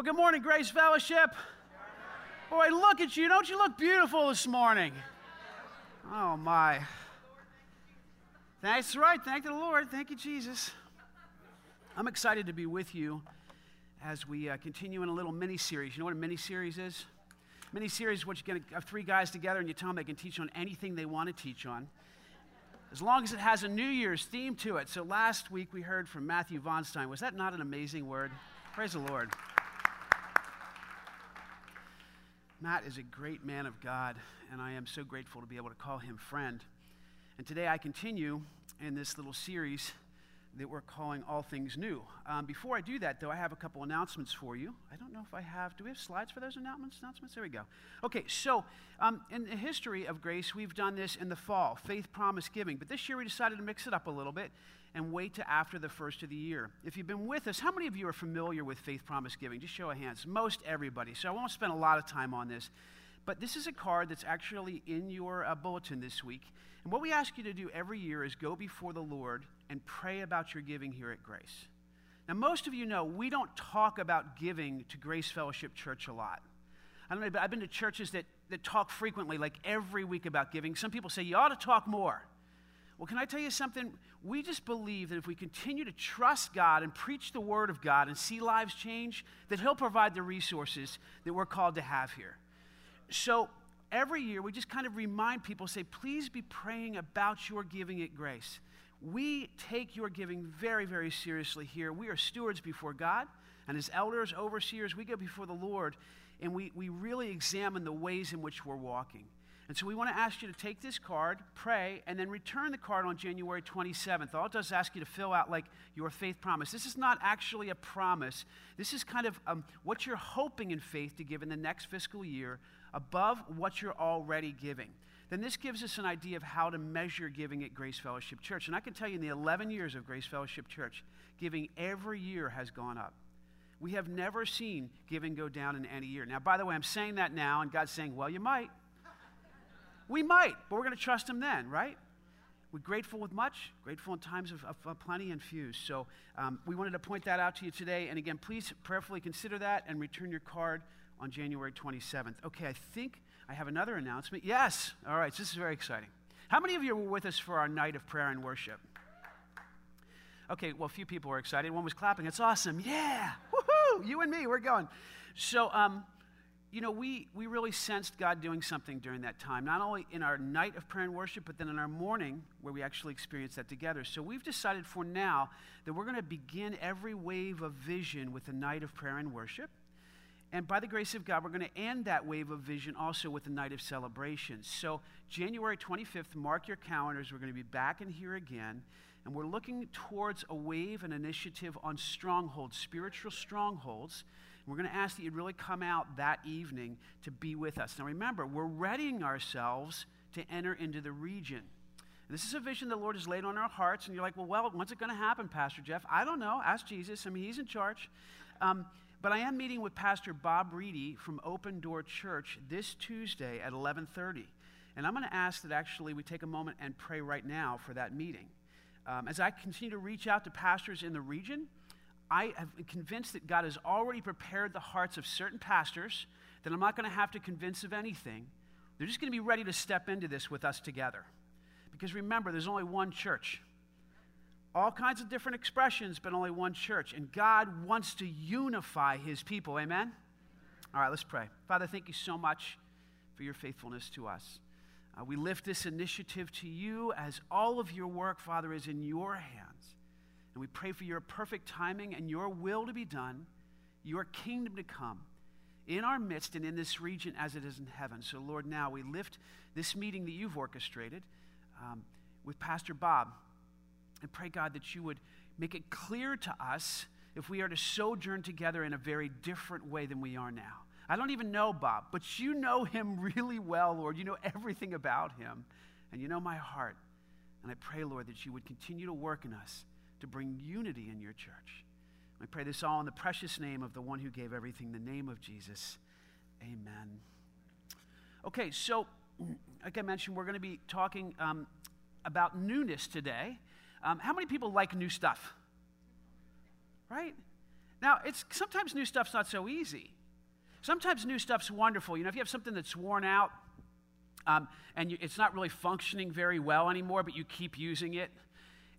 Well, good morning, Grace Fellowship. Boy, look at you. Don't you look beautiful this morning? Oh, my. That's right. Thank the Lord. Thank you, Jesus. I'm excited to be with you as we uh, continue in a little mini series. You know what a mini series is? Mini series is what you get three guys together and you tell them they can teach on anything they want to teach on. As long as it has a New Year's theme to it. So last week we heard from Matthew Vonstein. Was that not an amazing word? Praise the Lord. Matt is a great man of God, and I am so grateful to be able to call him friend. And today I continue in this little series that we're calling All Things New. Um, before I do that, though, I have a couple announcements for you. I don't know if I have. Do we have slides for those announcements? Announcements? There we go. Okay, so um, in the history of Grace, we've done this in the fall, faith promise giving. But this year we decided to mix it up a little bit and wait to after the first of the year. If you've been with us, how many of you are familiar with faith promise giving? Just show of hands. Most everybody. So I won't spend a lot of time on this. But this is a card that's actually in your uh, bulletin this week. And what we ask you to do every year is go before the Lord and pray about your giving here at Grace. Now, most of you know we don't talk about giving to Grace Fellowship Church a lot. I don't know, but I've been to churches that, that talk frequently, like every week about giving. Some people say you ought to talk more. Well, can I tell you something? We just believe that if we continue to trust God and preach the Word of God and see lives change, that He'll provide the resources that we're called to have here. So every year, we just kind of remind people say, please be praying about your giving at grace. We take your giving very, very seriously here. We are stewards before God, and as elders, overseers, we go before the Lord and we, we really examine the ways in which we're walking. And so we want to ask you to take this card, pray, and then return the card on January 27th. All it does is ask you to fill out like your faith promise. This is not actually a promise. This is kind of um, what you're hoping in faith to give in the next fiscal year above what you're already giving. Then this gives us an idea of how to measure giving at Grace Fellowship Church. And I can tell you in the 11 years of Grace Fellowship Church, giving every year has gone up. We have never seen giving go down in any year. Now, by the way, I'm saying that now, and God's saying, well, you might. We might, but we're going to trust Him then, right? We're grateful with much, grateful in times of, of, of plenty and few. So um, we wanted to point that out to you today. And again, please prayerfully consider that and return your card on January 27th. Okay, I think I have another announcement. Yes. All right, so this is very exciting. How many of you were with us for our night of prayer and worship? Okay, well, a few people were excited. One was clapping. It's awesome. Yeah. Woohoo! You and me, we're going. So, um, you know, we, we really sensed God doing something during that time, not only in our night of prayer and worship, but then in our morning where we actually experienced that together. So we've decided for now that we're going to begin every wave of vision with a night of prayer and worship. And by the grace of God, we're going to end that wave of vision also with a night of celebration. So, January 25th, mark your calendars. We're going to be back in here again. And we're looking towards a wave, an initiative on strongholds, spiritual strongholds. We're going to ask that you'd really come out that evening to be with us. Now, remember, we're readying ourselves to enter into the region. This is a vision the Lord has laid on our hearts, and you're like, well, well, when's it going to happen, Pastor Jeff? I don't know. Ask Jesus. I mean, He's in charge. Um, but I am meeting with Pastor Bob Reedy from Open Door Church this Tuesday at 11:30, and I'm going to ask that actually we take a moment and pray right now for that meeting. Um, as I continue to reach out to pastors in the region, I am convinced that God has already prepared the hearts of certain pastors that I'm not going to have to convince of anything. They're just going to be ready to step into this with us together. Because remember, there's only one church. All kinds of different expressions, but only one church. And God wants to unify his people. Amen? All right, let's pray. Father, thank you so much for your faithfulness to us. Uh, we lift this initiative to you as all of your work, Father, is in your hands. And we pray for your perfect timing and your will to be done, your kingdom to come in our midst and in this region as it is in heaven. So, Lord, now we lift this meeting that you've orchestrated um, with Pastor Bob and pray, God, that you would make it clear to us if we are to sojourn together in a very different way than we are now. I don't even know Bob, but you know him really well, Lord. You know everything about him, and you know my heart. And I pray, Lord, that you would continue to work in us to bring unity in your church. I pray this all in the precious name of the one who gave everything, the name of Jesus. Amen. Okay, so like I mentioned, we're going to be talking um, about newness today. Um, how many people like new stuff? Right? Now, it's sometimes new stuff's not so easy. Sometimes new stuff's wonderful. You know, if you have something that's worn out um, and you, it's not really functioning very well anymore, but you keep using it,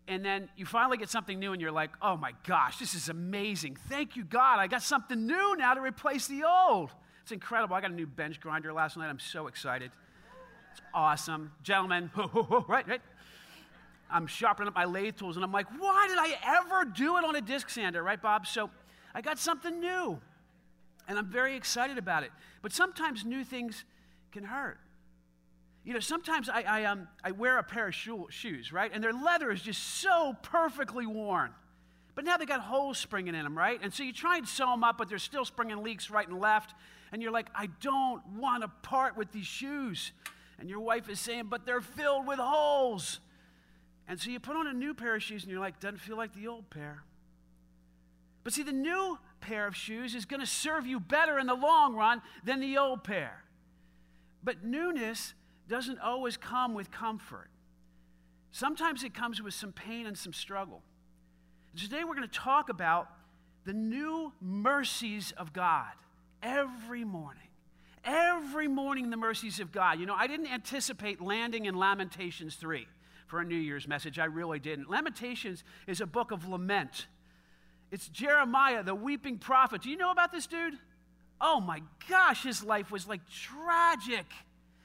and then you finally get something new and you're like, oh my gosh, this is amazing. Thank you, God. I got something new now to replace the old. It's incredible. I got a new bench grinder last night. I'm so excited. It's awesome. Gentlemen, right, right. I'm sharpening up my lathe tools and I'm like, why did I ever do it on a disc sander, right, Bob? So I got something new and I'm very excited about it. But sometimes new things can hurt. You know, sometimes I, I, um, I wear a pair of shoe, shoes, right? And their leather is just so perfectly worn. But now they got holes springing in them, right? And so you try and sew them up, but they're still springing leaks right and left. And you're like, I don't want to part with these shoes. And your wife is saying, but they're filled with holes. And so you put on a new pair of shoes and you're like, doesn't feel like the old pair. But see, the new pair of shoes is going to serve you better in the long run than the old pair. But newness doesn't always come with comfort. Sometimes it comes with some pain and some struggle. Today we're going to talk about the new mercies of God every morning. Every morning, the mercies of God. You know, I didn't anticipate landing in Lamentations 3 for a New Year's message. I really didn't. Lamentations is a book of lament. It's Jeremiah, the weeping prophet. Do you know about this dude? Oh my gosh, his life was like tragic.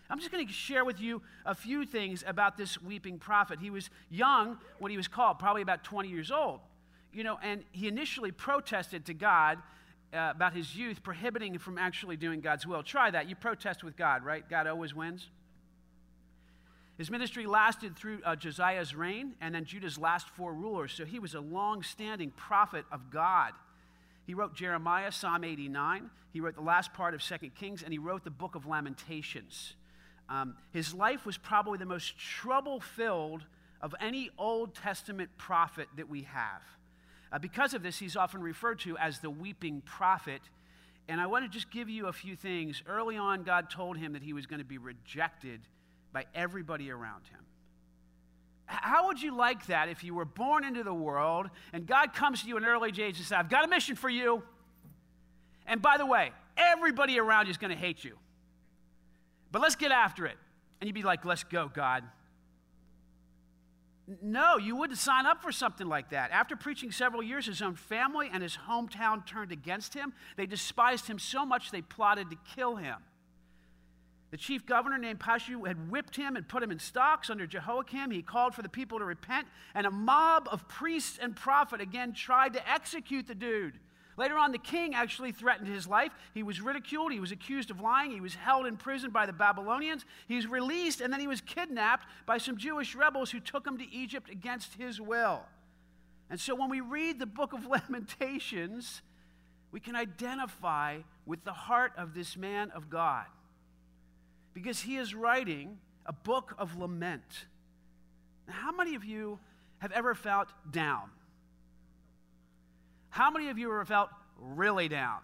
I'm just going to share with you a few things about this weeping prophet. He was young when he was called, probably about 20 years old. You know, and he initially protested to God uh, about his youth, prohibiting him from actually doing God's will. Try that. You protest with God, right? God always wins. His ministry lasted through uh, Josiah's reign and then Judah's last four rulers. So he was a long standing prophet of God. He wrote Jeremiah, Psalm 89. He wrote the last part of Second Kings, and he wrote the book of Lamentations. Um, his life was probably the most trouble filled of any Old Testament prophet that we have. Uh, because of this, he's often referred to as the weeping prophet. And I want to just give you a few things. Early on, God told him that he was going to be rejected by everybody around him. How would you like that if you were born into the world and God comes to you in early age and says, I've got a mission for you. And by the way, everybody around you is going to hate you. But let's get after it. And you'd be like, let's go, God. No, you wouldn't sign up for something like that. After preaching several years, his own family and his hometown turned against him. They despised him so much they plotted to kill him. The chief governor named Pashhur had whipped him and put him in stocks under Jehoiakim. He called for the people to repent, and a mob of priests and prophet again tried to execute the dude. Later on, the king actually threatened his life. He was ridiculed. He was accused of lying. He was held in prison by the Babylonians. He was released, and then he was kidnapped by some Jewish rebels who took him to Egypt against his will. And so when we read the book of Lamentations, we can identify with the heart of this man of God because he is writing a book of lament. Now, how many of you have ever felt down? How many of you ever felt really down?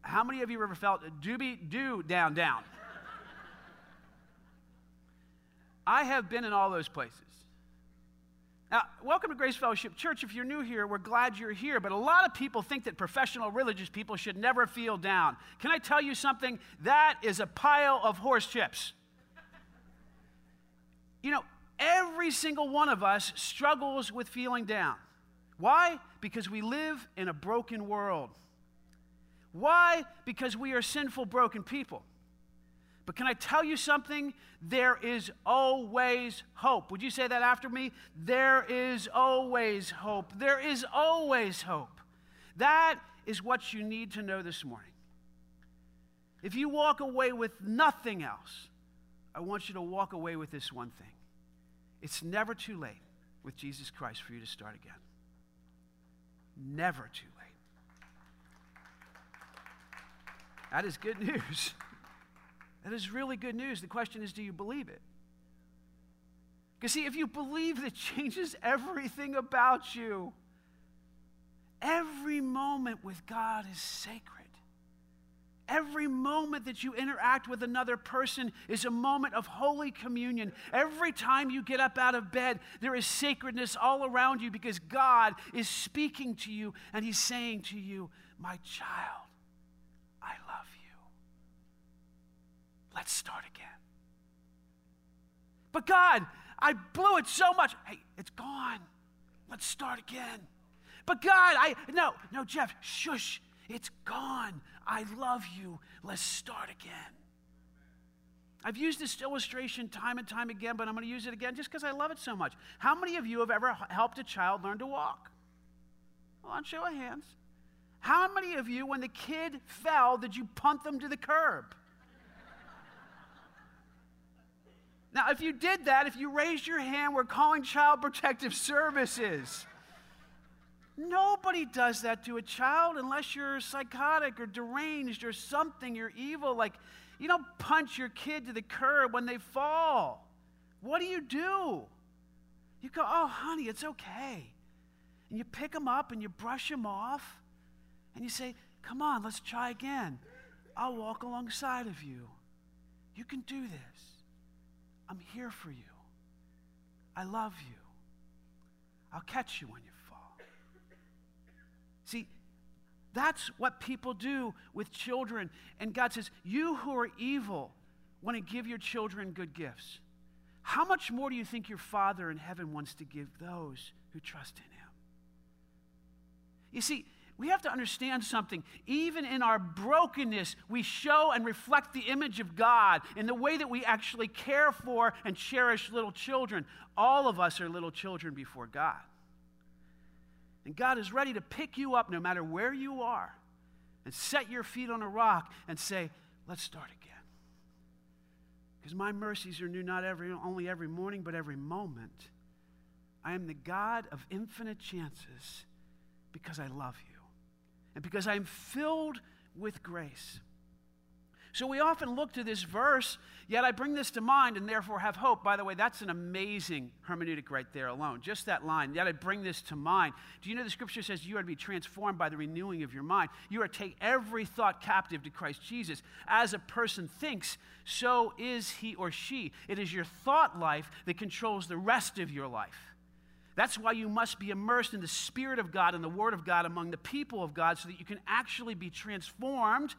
How many of you ever felt doobie do down down? I have been in all those places. Now, welcome to Grace Fellowship Church. If you're new here, we're glad you're here. But a lot of people think that professional religious people should never feel down. Can I tell you something? That is a pile of horse chips. You know, every single one of us struggles with feeling down. Why? Because we live in a broken world. Why? Because we are sinful, broken people. But can I tell you something? There is always hope. Would you say that after me? There is always hope. There is always hope. That is what you need to know this morning. If you walk away with nothing else, I want you to walk away with this one thing. It's never too late with Jesus Christ for you to start again. Never too late. That is good news. That is really good news. The question is do you believe it? Because, see, if you believe, it changes everything about you. Every moment with God is sacred. Every moment that you interact with another person is a moment of holy communion. Every time you get up out of bed, there is sacredness all around you because God is speaking to you and He's saying to you, My child, I love you. Let's start again. But God, I blew it so much. Hey, it's gone. Let's start again. But God, I, no, no, Jeff, shush. It's gone. I love you. Let's start again. I've used this illustration time and time again, but I'm going to use it again just because I love it so much. How many of you have ever helped a child learn to walk? Well, on show of hands. How many of you, when the kid fell, did you punt them to the curb? now, if you did that, if you raised your hand, we're calling Child Protective Services. Nobody does that to a child unless you're psychotic or deranged or something. You're evil. Like, you don't punch your kid to the curb when they fall. What do you do? You go, oh, honey, it's okay. And you pick them up and you brush them off and you say, come on, let's try again. I'll walk alongside of you. You can do this. I'm here for you. I love you. I'll catch you when you See, that's what people do with children. And God says, You who are evil want to give your children good gifts. How much more do you think your Father in heaven wants to give those who trust in Him? You see, we have to understand something. Even in our brokenness, we show and reflect the image of God in the way that we actually care for and cherish little children. All of us are little children before God. And God is ready to pick you up no matter where you are and set your feet on a rock and say, let's start again. Because my mercies are new not every, only every morning, but every moment. I am the God of infinite chances because I love you and because I am filled with grace. So we often look to this verse, yet I bring this to mind and therefore have hope. By the way, that's an amazing hermeneutic right there alone. Just that line, yet I bring this to mind. Do you know the scripture says you are to be transformed by the renewing of your mind? You are to take every thought captive to Christ Jesus. As a person thinks, so is he or she. It is your thought life that controls the rest of your life. That's why you must be immersed in the Spirit of God and the Word of God among the people of God so that you can actually be transformed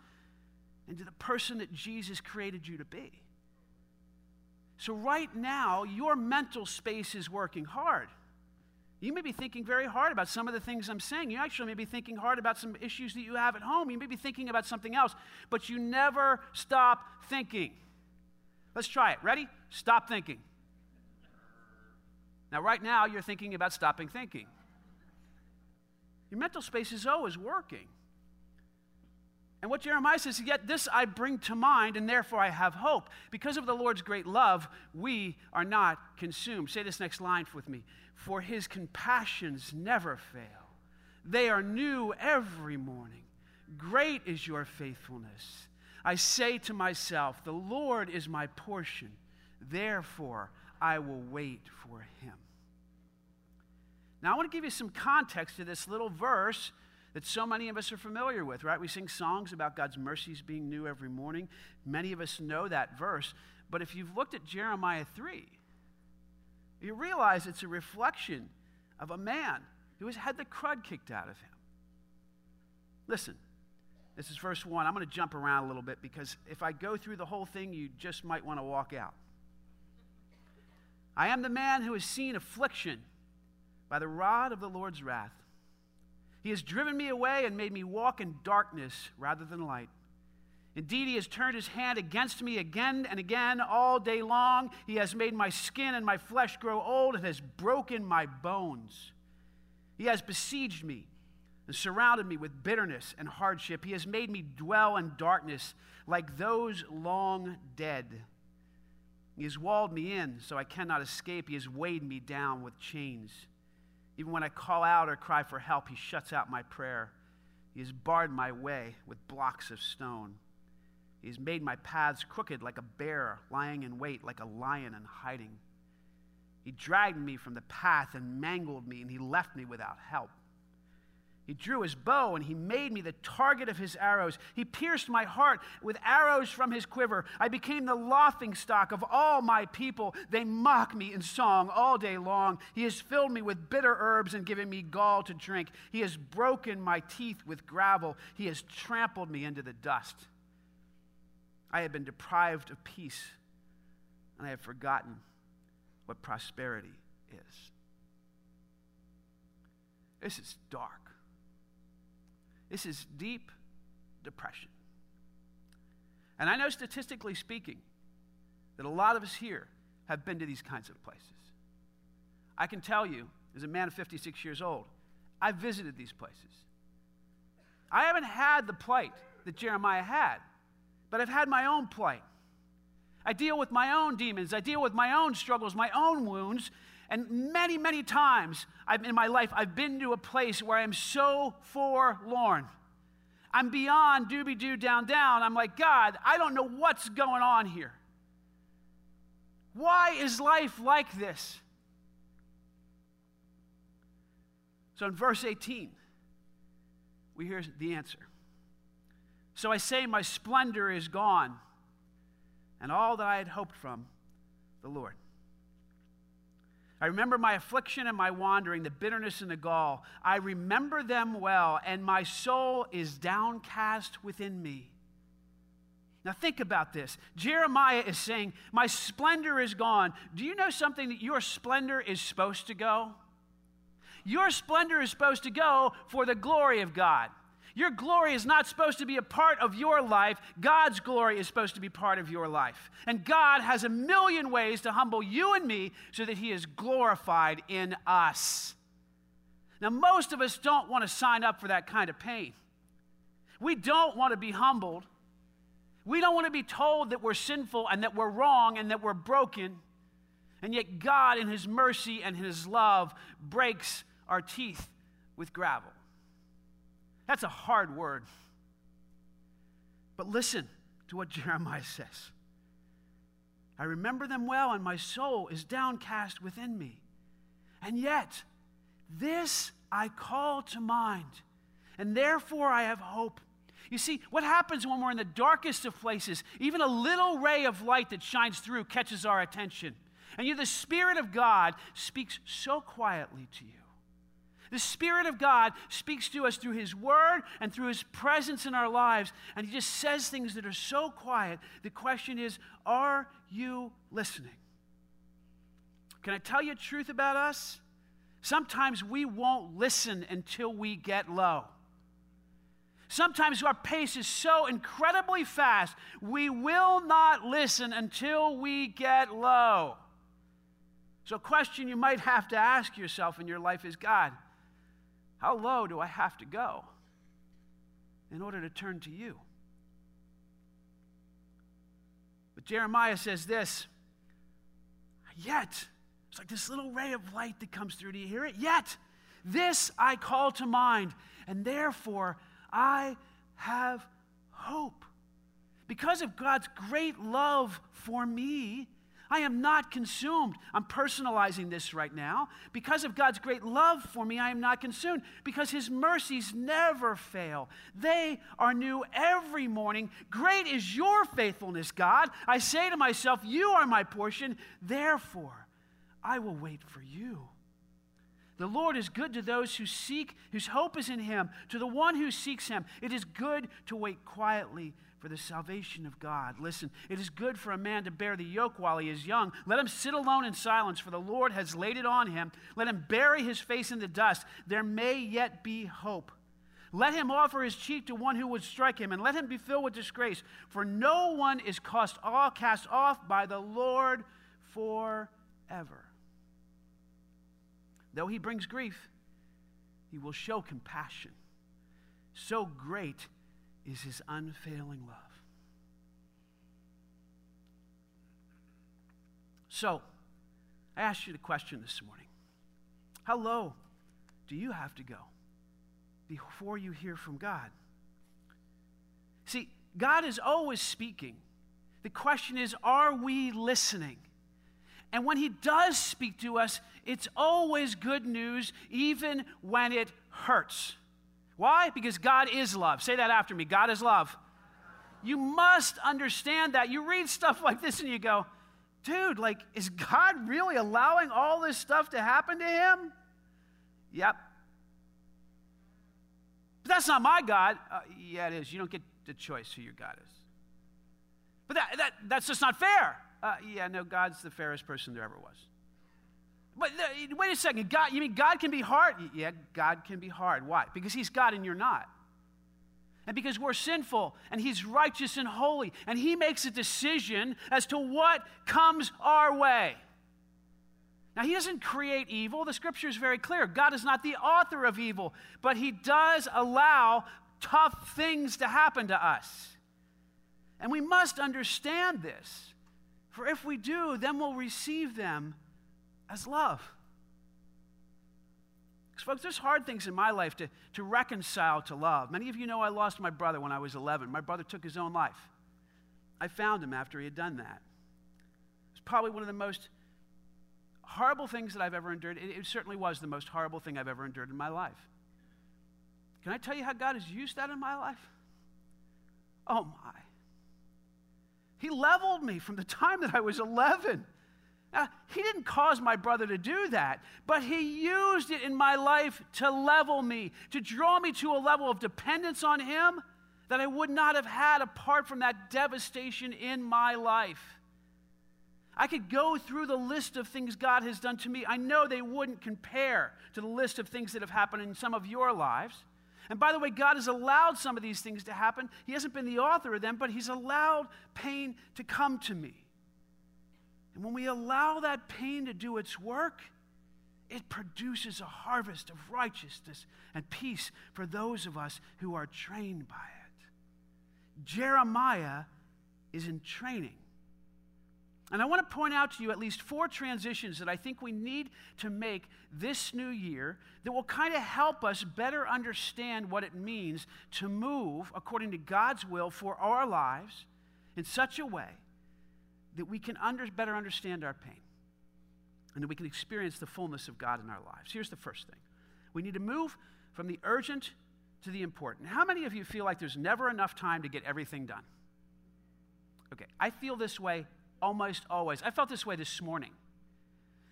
into the person that Jesus created you to be. So, right now, your mental space is working hard. You may be thinking very hard about some of the things I'm saying. You actually may be thinking hard about some issues that you have at home. You may be thinking about something else, but you never stop thinking. Let's try it. Ready? Stop thinking. Now, right now, you're thinking about stopping thinking. Your mental space is always working. And what Jeremiah says, yet this I bring to mind, and therefore I have hope. Because of the Lord's great love, we are not consumed. Say this next line with me. For his compassions never fail, they are new every morning. Great is your faithfulness. I say to myself, The Lord is my portion, therefore I will wait for him. Now, I want to give you some context to this little verse that so many of us are familiar with, right? We sing songs about God's mercies being new every morning. Many of us know that verse. But if you've looked at Jeremiah 3, you realize it's a reflection of a man who has had the crud kicked out of him. Listen, this is verse 1. I'm going to jump around a little bit because if I go through the whole thing, you just might want to walk out. I am the man who has seen affliction by the rod of the Lord's wrath. He has driven me away and made me walk in darkness rather than light. Indeed, he has turned his hand against me again and again all day long. He has made my skin and my flesh grow old and has broken my bones. He has besieged me and surrounded me with bitterness and hardship. He has made me dwell in darkness like those long dead. He has walled me in so I cannot escape. He has weighed me down with chains. Even when I call out or cry for help, he shuts out my prayer. He has barred my way with blocks of stone. He has made my paths crooked like a bear lying in wait, like a lion in hiding. He dragged me from the path and mangled me, and he left me without help. He drew his bow and he made me the target of his arrows. He pierced my heart with arrows from his quiver. I became the laughing stock of all my people. They mock me in song all day long. He has filled me with bitter herbs and given me gall to drink. He has broken my teeth with gravel. He has trampled me into the dust. I have been deprived of peace, and I have forgotten what prosperity is. This is dark. This is deep depression. And I know statistically speaking that a lot of us here have been to these kinds of places. I can tell you, as a man of 56 years old, I've visited these places. I haven't had the plight that Jeremiah had, but I've had my own plight. I deal with my own demons, I deal with my own struggles, my own wounds, and many, many times I've, in my life, I've been to a place where I'm so forlorn. I'm beyond doobie doo down down. I'm like, God, I don't know what's going on here. Why is life like this? So in verse 18, we hear the answer. So I say, My splendor is gone, and all that I had hoped from the Lord. I remember my affliction and my wandering, the bitterness and the gall. I remember them well, and my soul is downcast within me. Now, think about this. Jeremiah is saying, My splendor is gone. Do you know something that your splendor is supposed to go? Your splendor is supposed to go for the glory of God. Your glory is not supposed to be a part of your life. God's glory is supposed to be part of your life. And God has a million ways to humble you and me so that He is glorified in us. Now, most of us don't want to sign up for that kind of pain. We don't want to be humbled. We don't want to be told that we're sinful and that we're wrong and that we're broken. And yet, God, in His mercy and His love, breaks our teeth with gravel. That's a hard word. But listen to what Jeremiah says. I remember them well, and my soul is downcast within me. And yet, this I call to mind, and therefore I have hope. You see, what happens when we're in the darkest of places, even a little ray of light that shines through catches our attention. And you, the Spirit of God speaks so quietly to you. The Spirit of God speaks to us through His Word and through His presence in our lives, and He just says things that are so quiet. The question is, are you listening? Can I tell you truth about us? Sometimes we won't listen until we get low. Sometimes our pace is so incredibly fast, we will not listen until we get low. So, a question you might have to ask yourself in your life is God, how low do I have to go in order to turn to you? But Jeremiah says this Yet, it's like this little ray of light that comes through. Do you hear it? Yet, this I call to mind, and therefore I have hope. Because of God's great love for me, I am not consumed. I'm personalizing this right now. Because of God's great love for me, I am not consumed. Because his mercies never fail, they are new every morning. Great is your faithfulness, God. I say to myself, You are my portion. Therefore, I will wait for you. The Lord is good to those who seek, whose hope is in him, to the one who seeks him. It is good to wait quietly for the salvation of God. Listen, it is good for a man to bear the yoke while he is young. Let him sit alone in silence, for the Lord has laid it on him. Let him bury his face in the dust. There may yet be hope. Let him offer his cheek to one who would strike him, and let him be filled with disgrace. For no one is cast off, cast off by the Lord forever. Though he brings grief, he will show compassion. So great is his unfailing love. So, I asked you the question this morning How low do you have to go before you hear from God? See, God is always speaking. The question is, are we listening? And when He does speak to us, it's always good news, even when it hurts. Why? Because God is love. Say that after me God is love. You must understand that. You read stuff like this and you go, dude, like, is God really allowing all this stuff to happen to him? Yep. But that's not my God. Uh, yeah, it is. You don't get the choice who your God is. But that, that, that's just not fair. Uh, yeah, no, God's the fairest person there ever was. But wait a second. God, you mean God can be hard? Yeah, God can be hard. Why? Because He's God and you're not. And because we're sinful and He's righteous and holy, and He makes a decision as to what comes our way. Now, He doesn't create evil. The scripture is very clear. God is not the author of evil, but He does allow tough things to happen to us. And we must understand this. For if we do, then we'll receive them as love. Because, folks, there's hard things in my life to, to reconcile to love. Many of you know I lost my brother when I was 11. My brother took his own life. I found him after he had done that. It's probably one of the most horrible things that I've ever endured. It, it certainly was the most horrible thing I've ever endured in my life. Can I tell you how God has used that in my life? Oh, my. He leveled me from the time that I was 11 now, he didn't cause my brother to do that, but he used it in my life to level me, to draw me to a level of dependence on him that I would not have had apart from that devastation in my life. I could go through the list of things God has done to me. I know they wouldn't compare to the list of things that have happened in some of your lives. And by the way, God has allowed some of these things to happen. He hasn't been the author of them, but He's allowed pain to come to me. And when we allow that pain to do its work, it produces a harvest of righteousness and peace for those of us who are trained by it. Jeremiah is in training. And I want to point out to you at least four transitions that I think we need to make this new year that will kind of help us better understand what it means to move according to God's will for our lives in such a way that we can under, better understand our pain and that we can experience the fullness of God in our lives. Here's the first thing we need to move from the urgent to the important. How many of you feel like there's never enough time to get everything done? Okay, I feel this way almost always. I felt this way this morning.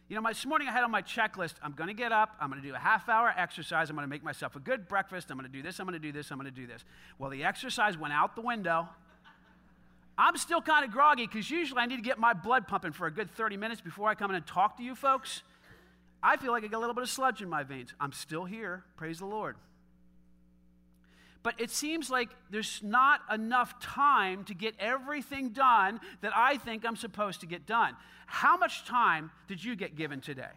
You know, this morning I had on my checklist I'm going to get up, I'm going to do a half hour exercise, I'm going to make myself a good breakfast, I'm going to do this, I'm going to do this, I'm going to do this. Well, the exercise went out the window. I'm still kind of groggy because usually I need to get my blood pumping for a good 30 minutes before I come in and talk to you folks. I feel like I got a little bit of sludge in my veins. I'm still here. Praise the Lord. But it seems like there's not enough time to get everything done that I think I'm supposed to get done. How much time did you get given today?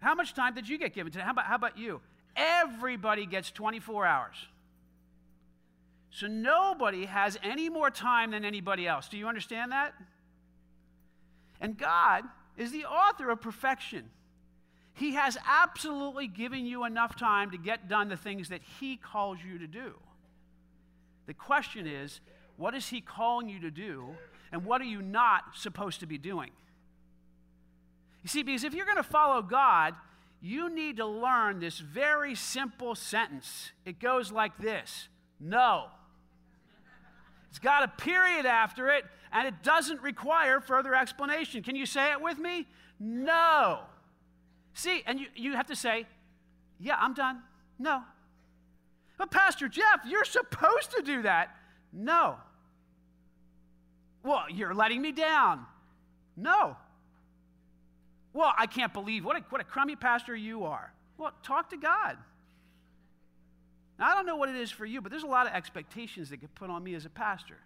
How much time did you get given today? How about, how about you? Everybody gets 24 hours. So nobody has any more time than anybody else. Do you understand that? And God is the author of perfection. He has absolutely given you enough time to get done the things that He calls you to do. The question is, what is He calling you to do, and what are you not supposed to be doing? You see, because if you're going to follow God, you need to learn this very simple sentence. It goes like this No. It's got a period after it, and it doesn't require further explanation. Can you say it with me? No. See, and you, you have to say, Yeah, I'm done. No. But, Pastor Jeff, you're supposed to do that. No. Well, you're letting me down. No. Well, I can't believe what a, what a crummy pastor you are. Well, talk to God. Now, I don't know what it is for you, but there's a lot of expectations that get put on me as a pastor.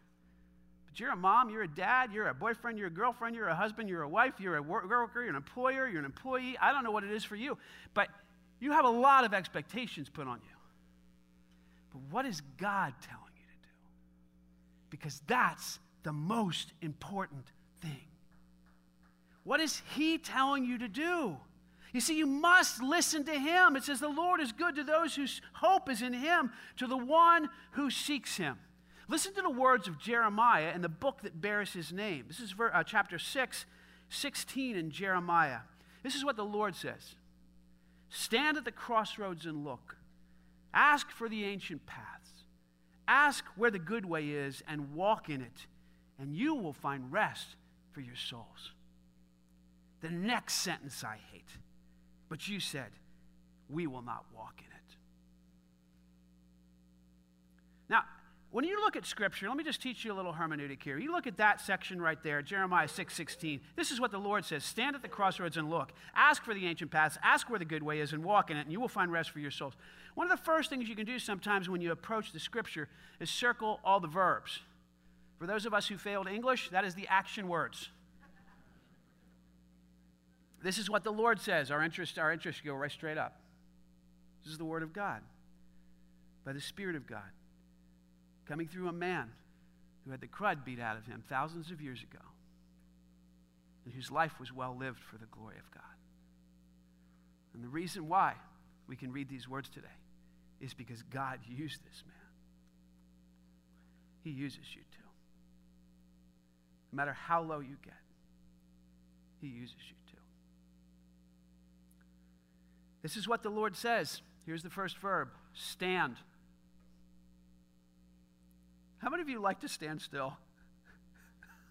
But you're a mom, you're a dad, you're a boyfriend, you're a girlfriend, you're a husband, you're a wife, you're a worker, you're an employer, you're an employee. I don't know what it is for you, but you have a lot of expectations put on you. But what is God telling you to do? Because that's the most important thing. What is He telling you to do? You see, you must listen to him. It says, The Lord is good to those whose hope is in him, to the one who seeks him. Listen to the words of Jeremiah in the book that bears his name. This is uh, chapter 6, 16 in Jeremiah. This is what the Lord says Stand at the crossroads and look. Ask for the ancient paths. Ask where the good way is and walk in it, and you will find rest for your souls. The next sentence I but you said, We will not walk in it. Now, when you look at scripture, let me just teach you a little hermeneutic here. You look at that section right there, Jeremiah 6 16. This is what the Lord says Stand at the crossroads and look. Ask for the ancient paths, ask where the good way is, and walk in it, and you will find rest for your souls. One of the first things you can do sometimes when you approach the scripture is circle all the verbs. For those of us who failed English, that is the action words. This is what the Lord says. Our interest, our interest go right straight up. This is the word of God by the Spirit of God coming through a man who had the crud beat out of him thousands of years ago and whose life was well lived for the glory of God. And the reason why we can read these words today is because God used this man. He uses you too. No matter how low you get, He uses you too. This is what the Lord says. Here's the first verb stand. How many of you like to stand still?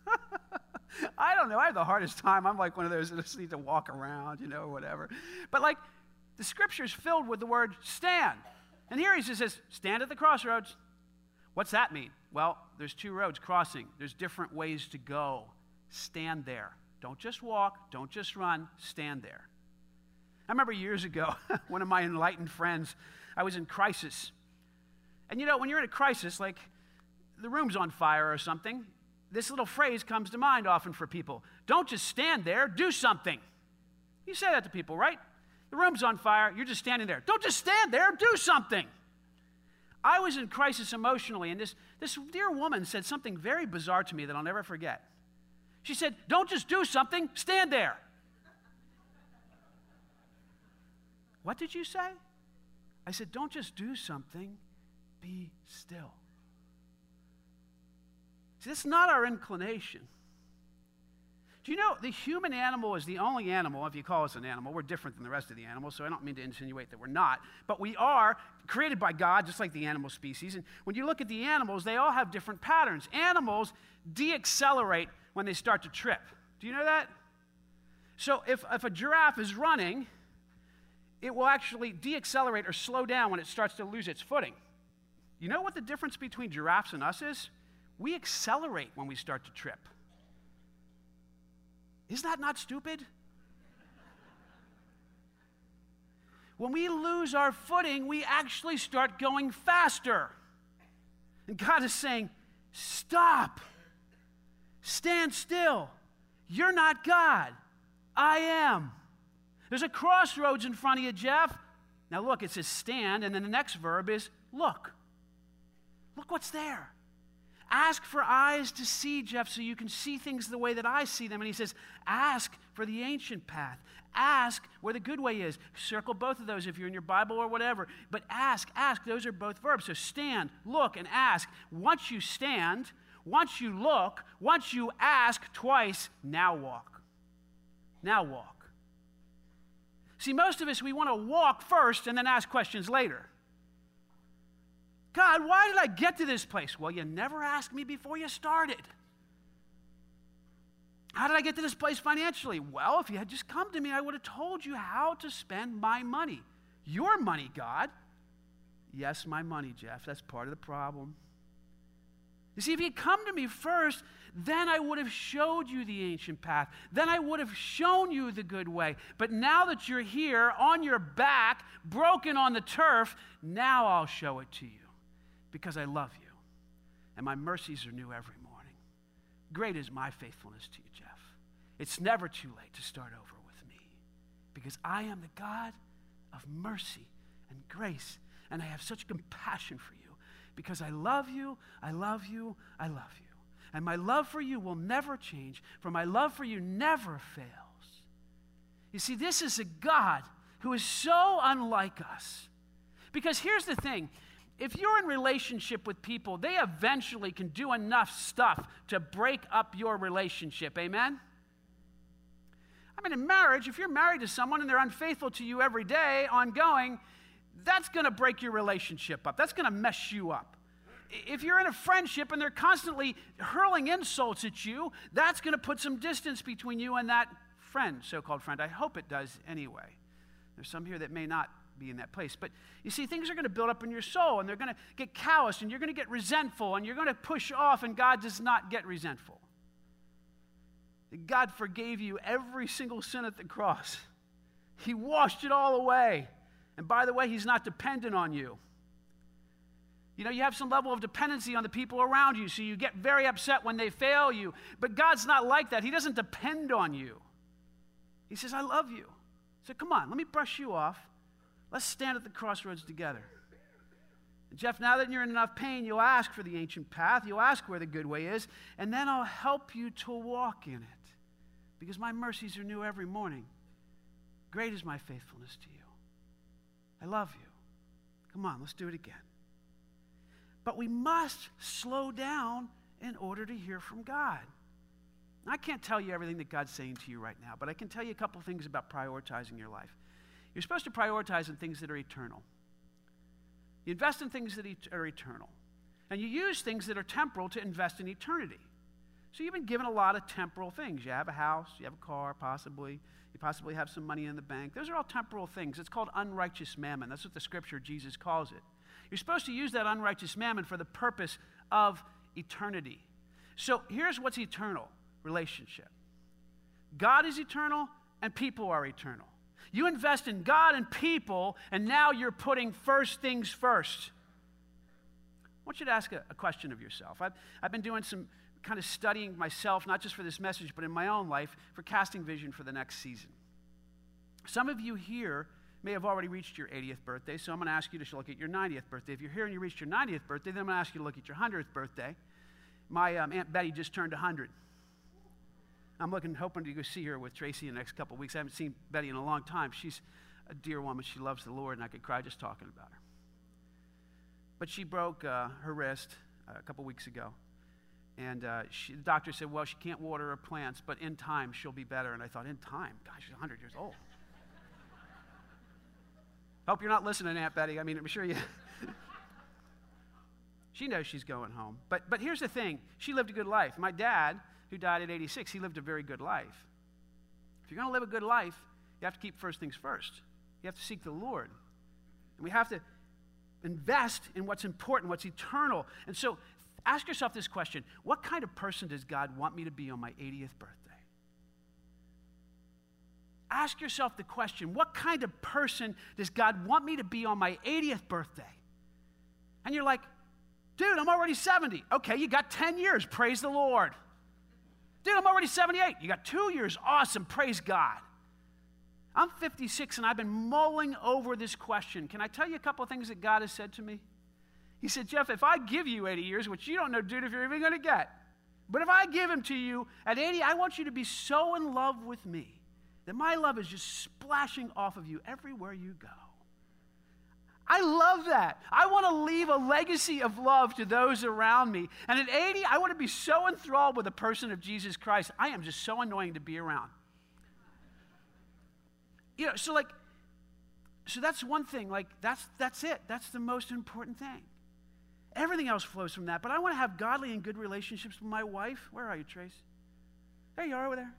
I don't know. I have the hardest time. I'm like one of those that just need to walk around, you know, whatever. But like the scripture is filled with the word stand. And here he says, stand at the crossroads. What's that mean? Well, there's two roads crossing, there's different ways to go. Stand there. Don't just walk, don't just run, stand there. I remember years ago, one of my enlightened friends, I was in crisis. And you know, when you're in a crisis, like the room's on fire or something, this little phrase comes to mind often for people. Don't just stand there, do something. You say that to people, right? The room's on fire, you're just standing there. Don't just stand there, do something. I was in crisis emotionally, and this, this dear woman said something very bizarre to me that I'll never forget. She said, Don't just do something, stand there. What did you say? I said, Don't just do something, be still. See, that's not our inclination. Do you know the human animal is the only animal, if you call us an animal, we're different than the rest of the animals, so I don't mean to insinuate that we're not, but we are created by God just like the animal species. And when you look at the animals, they all have different patterns. Animals deaccelerate when they start to trip. Do you know that? So if, if a giraffe is running, it will actually deaccelerate or slow down when it starts to lose its footing. You know what the difference between giraffes and us is? We accelerate when we start to trip. Is that not stupid? When we lose our footing, we actually start going faster. And God is saying, Stop. Stand still. You're not God. I am. There's a crossroads in front of you, Jeff. Now, look, it says stand, and then the next verb is look. Look what's there. Ask for eyes to see, Jeff, so you can see things the way that I see them. And he says, Ask for the ancient path. Ask where the good way is. Circle both of those if you're in your Bible or whatever. But ask, ask, those are both verbs. So stand, look, and ask. Once you stand, once you look, once you ask twice, now walk. Now walk. See, most of us, we want to walk first and then ask questions later. God, why did I get to this place? Well, you never asked me before you started. How did I get to this place financially? Well, if you had just come to me, I would have told you how to spend my money. Your money, God. Yes, my money, Jeff. That's part of the problem. You see, if you'd come to me first, then I would have showed you the ancient path. Then I would have shown you the good way. But now that you're here on your back, broken on the turf, now I'll show it to you because I love you. And my mercies are new every morning. Great is my faithfulness to you, Jeff. It's never too late to start over with me because I am the God of mercy and grace. And I have such compassion for you because I love you, I love you, I love you. And my love for you will never change, for my love for you never fails. You see, this is a God who is so unlike us. Because here's the thing if you're in relationship with people, they eventually can do enough stuff to break up your relationship. Amen? I mean, in marriage, if you're married to someone and they're unfaithful to you every day, ongoing, that's going to break your relationship up. That's going to mess you up. If you're in a friendship and they're constantly hurling insults at you, that's going to put some distance between you and that friend, so called friend. I hope it does anyway. There's some here that may not be in that place. But you see, things are going to build up in your soul and they're going to get callous and you're going to get resentful and you're going to push off, and God does not get resentful. God forgave you every single sin at the cross, He washed it all away. And by the way, He's not dependent on you. You know, you have some level of dependency on the people around you, so you get very upset when they fail you. But God's not like that. He doesn't depend on you. He says, I love you. So come on, let me brush you off. Let's stand at the crossroads together. And Jeff, now that you're in enough pain, you'll ask for the ancient path. You'll ask where the good way is, and then I'll help you to walk in it. Because my mercies are new every morning. Great is my faithfulness to you. I love you. Come on, let's do it again. But we must slow down in order to hear from God. I can't tell you everything that God's saying to you right now, but I can tell you a couple things about prioritizing your life. You're supposed to prioritize in things that are eternal. You invest in things that are eternal. And you use things that are temporal to invest in eternity. So you've been given a lot of temporal things. You have a house, you have a car, possibly. You possibly have some money in the bank. Those are all temporal things. It's called unrighteous mammon. That's what the scripture, Jesus calls it. You're supposed to use that unrighteous mammon for the purpose of eternity. So here's what's eternal relationship God is eternal, and people are eternal. You invest in God and people, and now you're putting first things first. I want you to ask a, a question of yourself. I've, I've been doing some kind of studying myself, not just for this message, but in my own life, for casting vision for the next season. Some of you here may have already reached your 80th birthday, so I'm going to ask you to look at your 90th birthday. If you're here and you reached your 90th birthday, then I'm going to ask you to look at your 100th birthday. My um, Aunt Betty just turned 100. I'm looking, hoping to go see her with Tracy in the next couple of weeks. I haven't seen Betty in a long time. She's a dear woman. She loves the Lord, and I could cry just talking about her. But she broke uh, her wrist uh, a couple weeks ago. And uh, she, the doctor said, well, she can't water her plants, but in time she'll be better. And I thought, in time? Gosh, she's 100 years old. Hope you're not listening, Aunt Betty. I mean, I'm sure you. she knows she's going home. But, but here's the thing she lived a good life. My dad, who died at 86, he lived a very good life. If you're going to live a good life, you have to keep first things first. You have to seek the Lord. And we have to invest in what's important, what's eternal. And so ask yourself this question What kind of person does God want me to be on my 80th birthday? Ask yourself the question What kind of person does God want me to be on my 80th birthday? And you're like, Dude, I'm already 70. Okay, you got 10 years. Praise the Lord. Dude, I'm already 78. You got two years. Awesome. Praise God. I'm 56 and I've been mulling over this question. Can I tell you a couple of things that God has said to me? He said, Jeff, if I give you 80 years, which you don't know, dude, if you're even going to get, but if I give them to you at 80, I want you to be so in love with me that my love is just splashing off of you everywhere you go. I love that. I want to leave a legacy of love to those around me. And at 80, I want to be so enthralled with the person of Jesus Christ. I am just so annoying to be around. You know, so like, so that's one thing. Like, that's that's it. That's the most important thing. Everything else flows from that. But I want to have godly and good relationships with my wife. Where are you, Trace? There you are over there.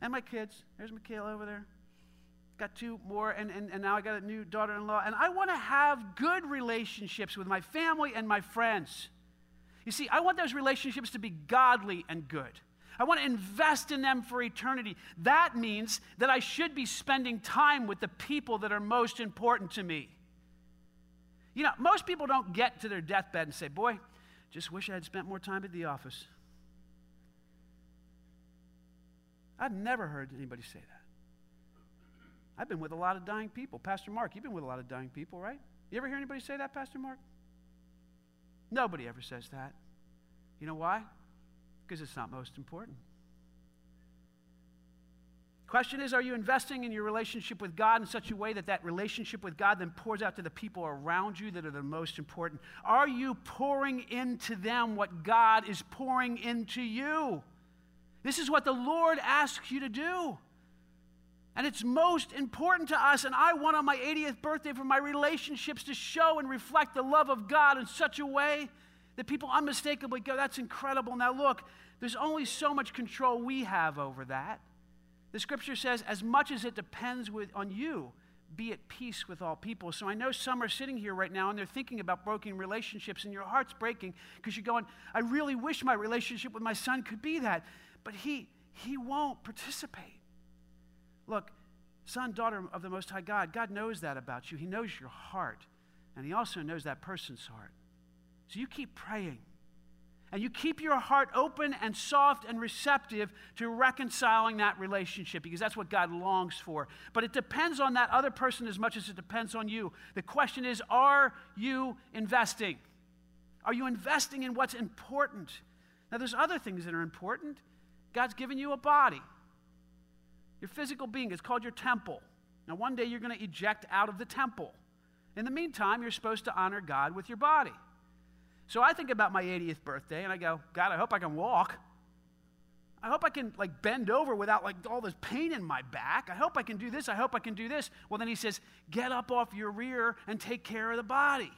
And my kids. There's Michaela over there. Got two more, and, and, and now I got a new daughter in law. And I want to have good relationships with my family and my friends. You see, I want those relationships to be godly and good. I want to invest in them for eternity. That means that I should be spending time with the people that are most important to me. You know, most people don't get to their deathbed and say, Boy, just wish I had spent more time at the office. I've never heard anybody say that. I've been with a lot of dying people. Pastor Mark, you've been with a lot of dying people, right? You ever hear anybody say that, Pastor Mark? Nobody ever says that. You know why? Because it's not most important. Question is, are you investing in your relationship with God in such a way that that relationship with God then pours out to the people around you that are the most important? Are you pouring into them what God is pouring into you? This is what the Lord asks you to do. And it's most important to us. And I want on my 80th birthday for my relationships to show and reflect the love of God in such a way that people unmistakably go, That's incredible. Now, look, there's only so much control we have over that. The scripture says, As much as it depends with, on you, be at peace with all people. So I know some are sitting here right now and they're thinking about broken relationships, and your heart's breaking because you're going, I really wish my relationship with my son could be that. But he, he won't participate. Look, son, daughter of the Most High God, God knows that about you. He knows your heart, and He also knows that person's heart. So you keep praying. And you keep your heart open and soft and receptive to reconciling that relationship because that's what God longs for. But it depends on that other person as much as it depends on you. The question is are you investing? Are you investing in what's important? Now, there's other things that are important. God's given you a body. Your physical being is called your temple. Now, one day you're going to eject out of the temple. In the meantime, you're supposed to honor God with your body. So I think about my 80th birthday and I go, God, I hope I can walk. I hope I can like bend over without like all this pain in my back. I hope I can do this. I hope I can do this. Well, then he says, get up off your rear and take care of the body.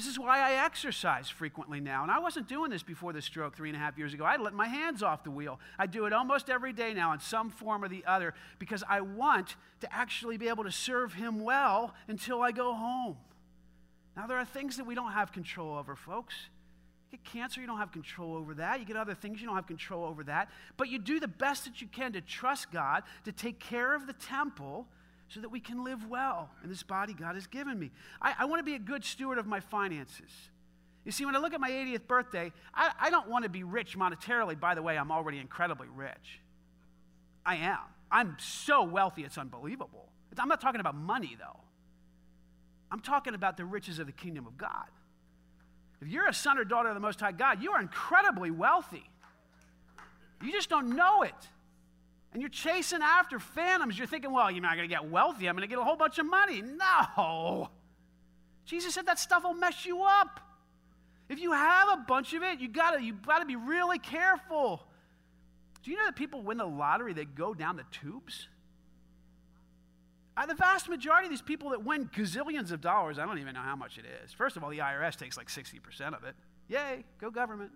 This is why I exercise frequently now. And I wasn't doing this before the stroke three and a half years ago. I let my hands off the wheel. I do it almost every day now in some form or the other because I want to actually be able to serve Him well until I go home. Now, there are things that we don't have control over, folks. You get cancer, you don't have control over that. You get other things, you don't have control over that. But you do the best that you can to trust God, to take care of the temple so that we can live well in this body God has given me. I, I want to be a good steward of my finances. You see, when I look at my 80th birthday, I, I don't want to be rich monetarily. By the way, I'm already incredibly rich. I am. I'm so wealthy, it's unbelievable. I'm not talking about money, though. I'm talking about the riches of the kingdom of God. If you're a son or daughter of the Most High God, you are incredibly wealthy. You just don't know it. And you're chasing after phantoms. You're thinking, well, you're not going to get wealthy. I'm going to get a whole bunch of money. No. Jesus said that stuff will mess you up. If you have a bunch of it, you gotta, you gotta be really careful. Do you know that people win the lottery, they go down the tubes? Uh, the vast majority of these people that win gazillions of dollars, I don't even know how much it is. First of all, the IRS takes like 60% of it. Yay, go government.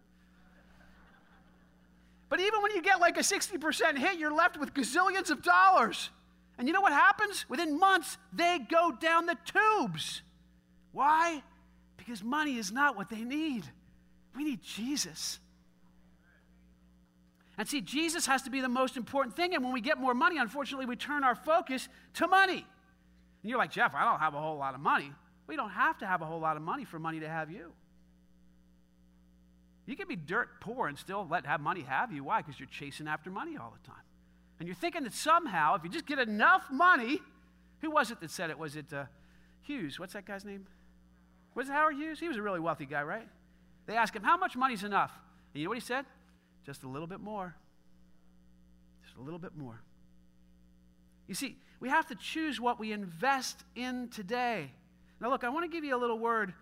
But even when you get like a 60% hit, you're left with gazillions of dollars. And you know what happens? Within months, they go down the tubes. Why? Because money is not what they need. We need Jesus. And see, Jesus has to be the most important thing. And when we get more money, unfortunately, we turn our focus to money. And you're like, Jeff, I don't have a whole lot of money. We don't have to have a whole lot of money for money to have you. You can be dirt poor and still let have money have you. Why? Because you're chasing after money all the time. And you're thinking that somehow, if you just get enough money, who was it that said it? Was it uh, Hughes? What's that guy's name? Was it Howard Hughes? He was a really wealthy guy, right? They asked him, How much money's enough? And you know what he said? Just a little bit more. Just a little bit more. You see, we have to choose what we invest in today. Now, look, I want to give you a little word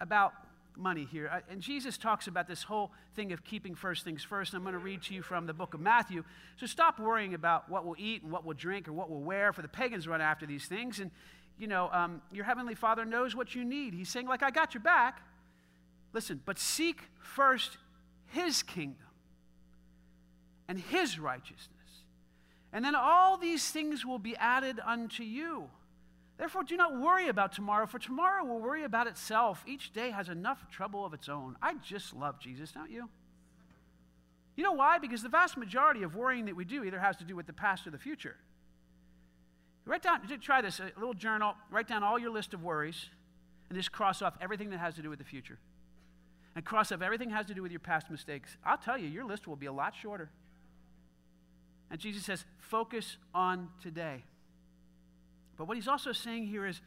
about money here. And Jesus talks about this whole thing of keeping first things first. I'm going to read to you from the book of Matthew. So stop worrying about what we'll eat and what we'll drink or what we'll wear, for the pagans run after these things. And, you know, um, your heavenly Father knows what you need. He's saying, like, I got your back. Listen, but seek first his kingdom and his righteousness. And then all these things will be added unto you. Therefore, do not worry about tomorrow, for tomorrow will worry about itself. Each day has enough trouble of its own. I just love Jesus, don't you? You know why? Because the vast majority of worrying that we do either has to do with the past or the future. Write down, try this, a little journal, write down all your list of worries, and just cross off everything that has to do with the future. And cross off everything that has to do with your past mistakes. I'll tell you, your list will be a lot shorter. And Jesus says, focus on today. But what he's also saying here is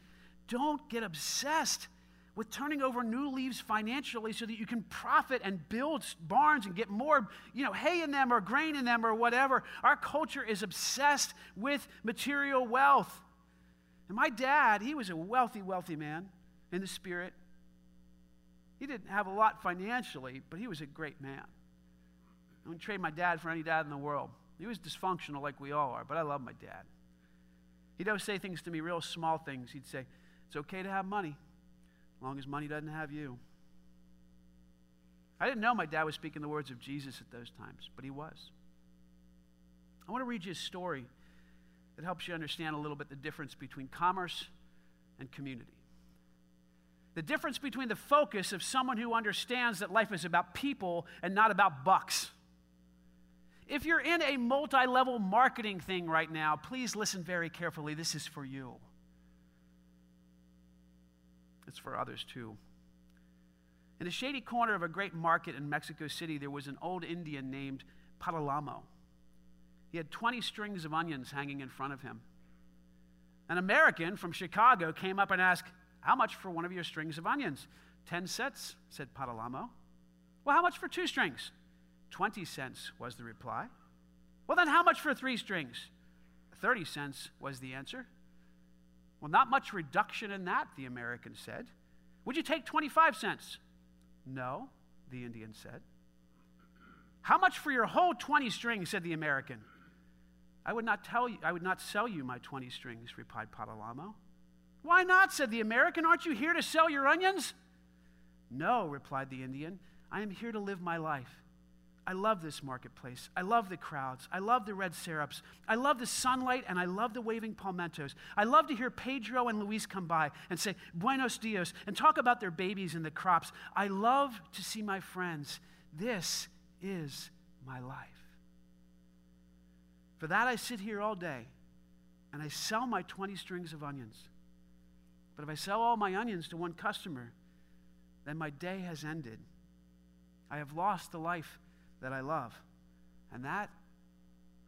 don't get obsessed with turning over new leaves financially so that you can profit and build barns and get more, you know, hay in them or grain in them or whatever. Our culture is obsessed with material wealth. And my dad, he was a wealthy, wealthy man in the spirit. He didn't have a lot financially, but he was a great man. I wouldn't trade my dad for any dad in the world. He was dysfunctional like we all are, but I love my dad. He'd always say things to me, real small things. He'd say, It's okay to have money, as long as money doesn't have you. I didn't know my dad was speaking the words of Jesus at those times, but he was. I want to read you a story that helps you understand a little bit the difference between commerce and community. The difference between the focus of someone who understands that life is about people and not about bucks. If you're in a multi level marketing thing right now, please listen very carefully. This is for you, it's for others too. In a shady corner of a great market in Mexico City, there was an old Indian named Paralamo. He had 20 strings of onions hanging in front of him. An American from Chicago came up and asked, How much for one of your strings of onions? Ten cents, said Paralamo. Well, how much for two strings? Twenty cents was the reply. Well, then how much for three strings? Thirty cents was the answer. Well, not much reduction in that, the American said. Would you take 25 cents? No, the Indian said. How much for your whole 20 strings? said the American. I would not tell you, I would not sell you my 20 strings, replied Paralamo. Why not? said the American. Aren't you here to sell your onions? No, replied the Indian. I am here to live my life. I love this marketplace. I love the crowds. I love the red syrups. I love the sunlight and I love the waving palmettos. I love to hear Pedro and Luis come by and say, Buenos dias, and talk about their babies and the crops. I love to see my friends. This is my life. For that, I sit here all day and I sell my 20 strings of onions. But if I sell all my onions to one customer, then my day has ended. I have lost the life that I love. And that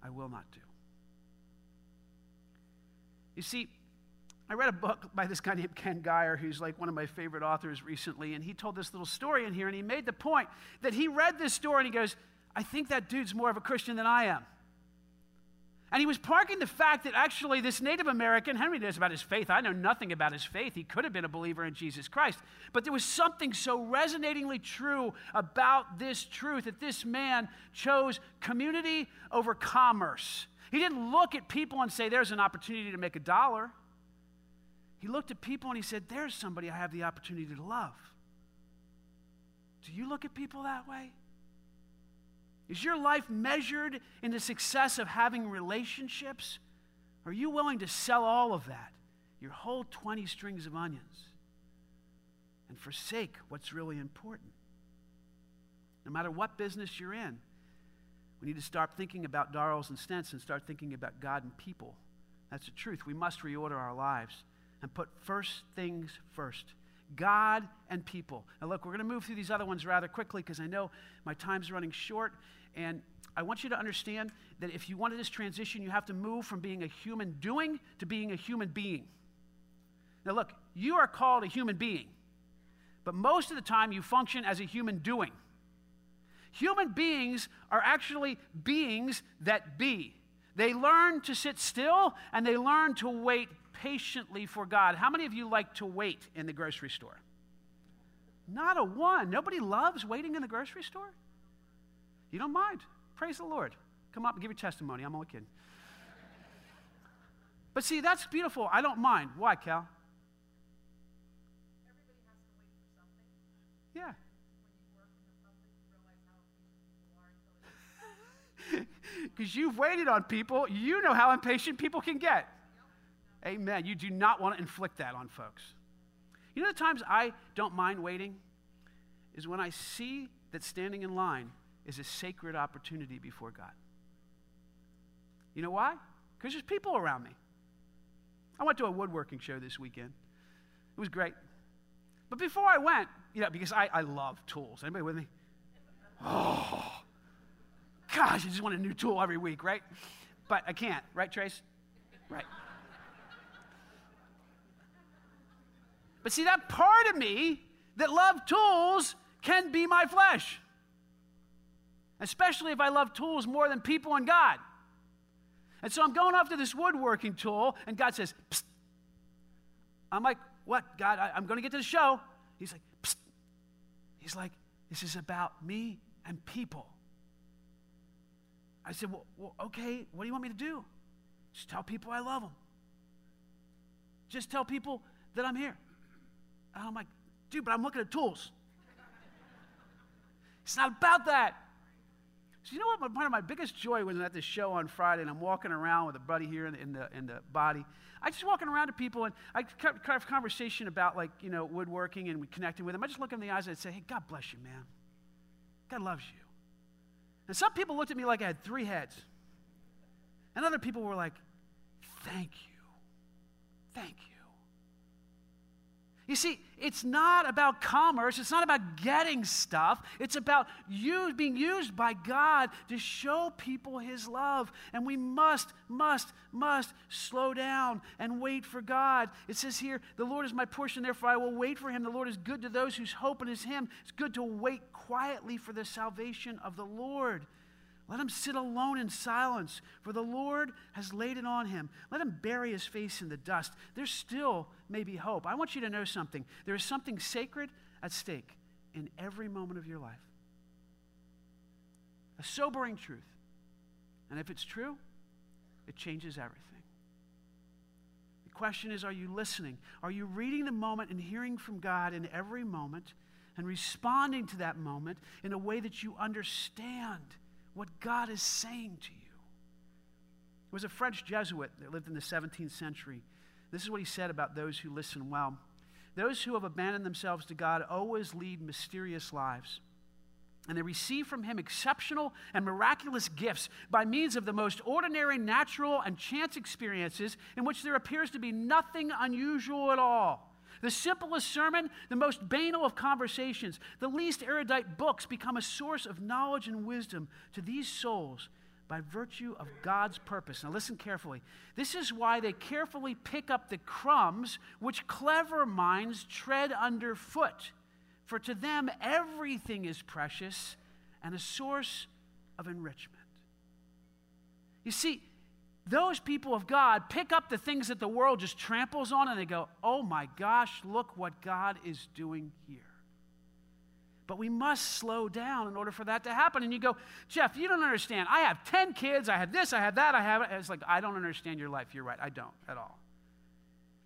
I will not do. You see, I read a book by this guy named Ken Gire, who's like one of my favorite authors recently, and he told this little story in here, and he made the point that he read this story and he goes, I think that dude's more of a Christian than I am. And he was parking the fact that actually this Native American, Henry knows about his faith. I know nothing about his faith. He could have been a believer in Jesus Christ. But there was something so resonatingly true about this truth that this man chose community over commerce. He didn't look at people and say, There's an opportunity to make a dollar. He looked at people and he said, There's somebody I have the opportunity to love. Do you look at people that way? Is your life measured in the success of having relationships? Are you willing to sell all of that, your whole 20 strings of onions, and forsake what's really important? No matter what business you're in, we need to start thinking about dollars and cents and start thinking about God and people. That's the truth. We must reorder our lives and put first things first. God and people. Now, look, we're going to move through these other ones rather quickly because I know my time's running short. And I want you to understand that if you want this transition, you have to move from being a human doing to being a human being. Now, look, you are called a human being, but most of the time you function as a human doing. Human beings are actually beings that be. They learn to sit still and they learn to wait patiently for God. How many of you like to wait in the grocery store? Not a one. Nobody loves waiting in the grocery store? You don't mind. Praise the Lord. Come up and give your testimony. I'm only kidding. But see, that's beautiful. I don't mind. Why, Cal? Yeah. Because you've waited on people, you know how impatient people can get. Amen. You do not want to inflict that on folks. You know the times I don't mind waiting? Is when I see that standing in line is a sacred opportunity before God. You know why? Because there's people around me. I went to a woodworking show this weekend. It was great. But before I went, you know, because I, I love tools. Anybody with me? Oh, gosh, I just want a new tool every week, right? But I can't, right, Trace? Right. But see, that part of me that love tools can be my flesh especially if I love tools more than people and God. And so I'm going off to this woodworking tool, and God says, Psst. I'm like, what, God? I, am going to get to the show. He's like, Psst. He's like, this is about me and people. I said, well, well, okay, what do you want me to do? Just tell people I love them. Just tell people that I'm here. And I'm like, dude, but I'm looking at tools. it's not about that. So you know what? One of my biggest joy was at this show on Friday, and I'm walking around with a buddy here in the, in the, in the body. I just walking around to people, and I have a conversation about like you know woodworking and connecting with them. I just look in the eyes and I'd say, "Hey, God bless you, man. God loves you." And some people looked at me like I had three heads, and other people were like, "Thank you, thank you." You see, it's not about commerce. It's not about getting stuff. It's about you being used by God to show people His love. And we must, must, must slow down and wait for God. It says here, The Lord is my portion, therefore I will wait for Him. The Lord is good to those whose hope in is Him. It's good to wait quietly for the salvation of the Lord. Let him sit alone in silence, for the Lord has laid it on him. Let him bury his face in the dust. There still may be hope. I want you to know something. There is something sacred at stake in every moment of your life. A sobering truth. And if it's true, it changes everything. The question is are you listening? Are you reading the moment and hearing from God in every moment and responding to that moment in a way that you understand? What God is saying to you. There was a French Jesuit that lived in the 17th century. This is what he said about those who listen well. Those who have abandoned themselves to God always lead mysterious lives. And they receive from him exceptional and miraculous gifts by means of the most ordinary, natural, and chance experiences in which there appears to be nothing unusual at all. The simplest sermon, the most banal of conversations, the least erudite books become a source of knowledge and wisdom to these souls by virtue of God's purpose. Now, listen carefully. This is why they carefully pick up the crumbs which clever minds tread underfoot. For to them, everything is precious and a source of enrichment. You see, those people of God pick up the things that the world just tramples on and they go, oh my gosh, look what God is doing here. But we must slow down in order for that to happen. And you go, Jeff, you don't understand. I have 10 kids. I have this, I have that, I have it. It's like, I don't understand your life. You're right. I don't at all.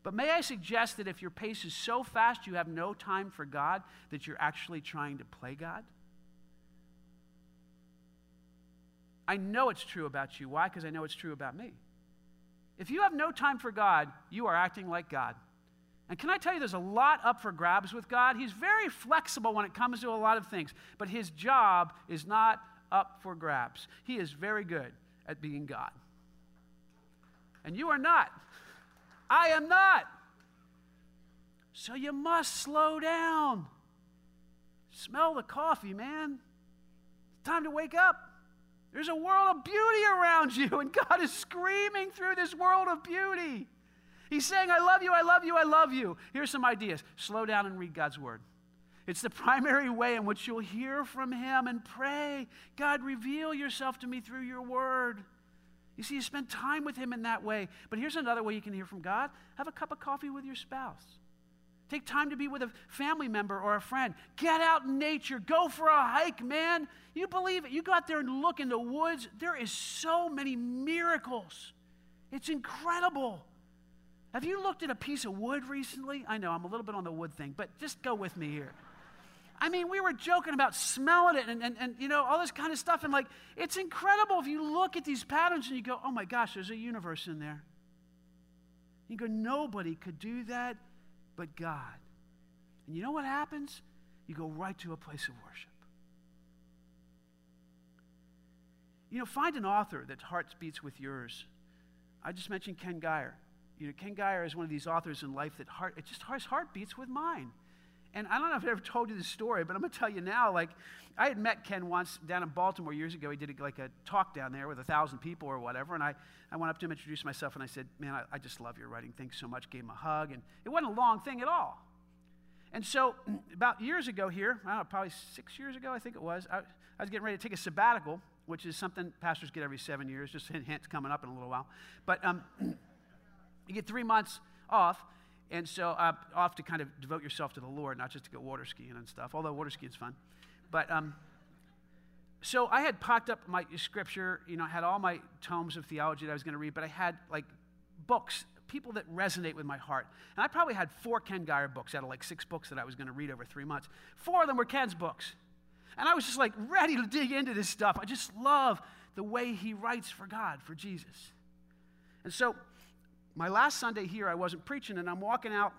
But may I suggest that if your pace is so fast you have no time for God, that you're actually trying to play God? I know it's true about you. Why? Because I know it's true about me. If you have no time for God, you are acting like God. And can I tell you, there's a lot up for grabs with God. He's very flexible when it comes to a lot of things, but his job is not up for grabs. He is very good at being God. And you are not. I am not. So you must slow down. Smell the coffee, man. It's time to wake up. There's a world of beauty around you, and God is screaming through this world of beauty. He's saying, I love you, I love you, I love you. Here's some ideas slow down and read God's word. It's the primary way in which you'll hear from Him and pray, God, reveal yourself to me through your word. You see, you spend time with Him in that way. But here's another way you can hear from God have a cup of coffee with your spouse. Take time to be with a family member or a friend. Get out in nature. Go for a hike, man. You believe it. You go out there and look in the woods. There is so many miracles. It's incredible. Have you looked at a piece of wood recently? I know I'm a little bit on the wood thing, but just go with me here. I mean, we were joking about smelling it and, and, and, you know, all this kind of stuff. And like, it's incredible if you look at these patterns and you go, oh my gosh, there's a universe in there. You go, nobody could do that but God. And you know what happens? You go right to a place of worship. You know, find an author that heart beats with yours. I just mentioned Ken Gire. You know, Ken Gire is one of these authors in life that heart, it just his heart beats with mine. And I don't know if I ever told you this story, but I'm going to tell you now. Like, I had met Ken once down in Baltimore years ago. He did like a talk down there with a thousand people or whatever. And I, I went up to him, introduced myself, and I said, Man, I, I just love your writing. Thanks so much. Gave him a hug. And it wasn't a long thing at all. And so, about years ago here, I don't know, probably six years ago, I think it was, I, I was getting ready to take a sabbatical, which is something pastors get every seven years, just hint, hint coming up in a little while. But um, you get three months off. And so uh, off to kind of devote yourself to the Lord, not just to go water skiing and stuff, although water skiing is fun. But um, so I had packed up my scripture, you know, had all my tomes of theology that I was going to read, but I had like books, people that resonate with my heart. And I probably had four Ken Gire books out of like six books that I was going to read over three months. Four of them were Ken's books. And I was just like ready to dig into this stuff. I just love the way he writes for God, for Jesus. And so, my last Sunday here, I wasn't preaching, and I'm walking out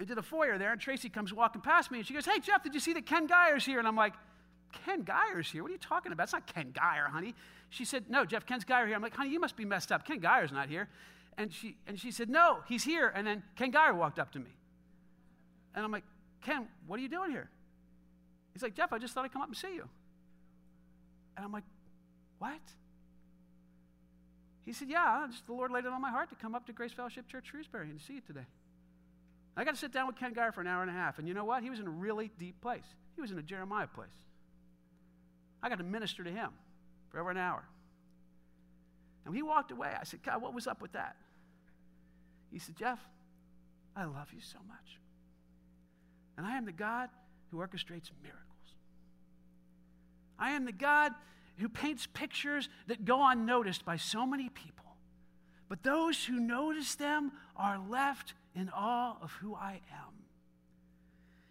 into the foyer there, and Tracy comes walking past me, and she goes, Hey, Jeff, did you see that Ken Gire's here? And I'm like, Ken Gire's here? What are you talking about? It's not Ken Gire, honey. She said, No, Jeff, Ken's Gire here. I'm like, Honey, you must be messed up. Ken Gire's not here. And she, and she said, No, he's here. And then Ken Gire walked up to me. And I'm like, Ken, what are you doing here? He's like, Jeff, I just thought I'd come up and see you. And I'm like, What? He said, Yeah, just the Lord laid it on my heart to come up to Grace Fellowship Church Shrewsbury and see you today. I got to sit down with Ken Gire for an hour and a half. And you know what? He was in a really deep place. He was in a Jeremiah place. I got to minister to him for over an hour. And when he walked away, I said, God, what was up with that? He said, Jeff, I love you so much. And I am the God who orchestrates miracles. I am the God who paints pictures that go unnoticed by so many people. But those who notice them are left in awe of who I am.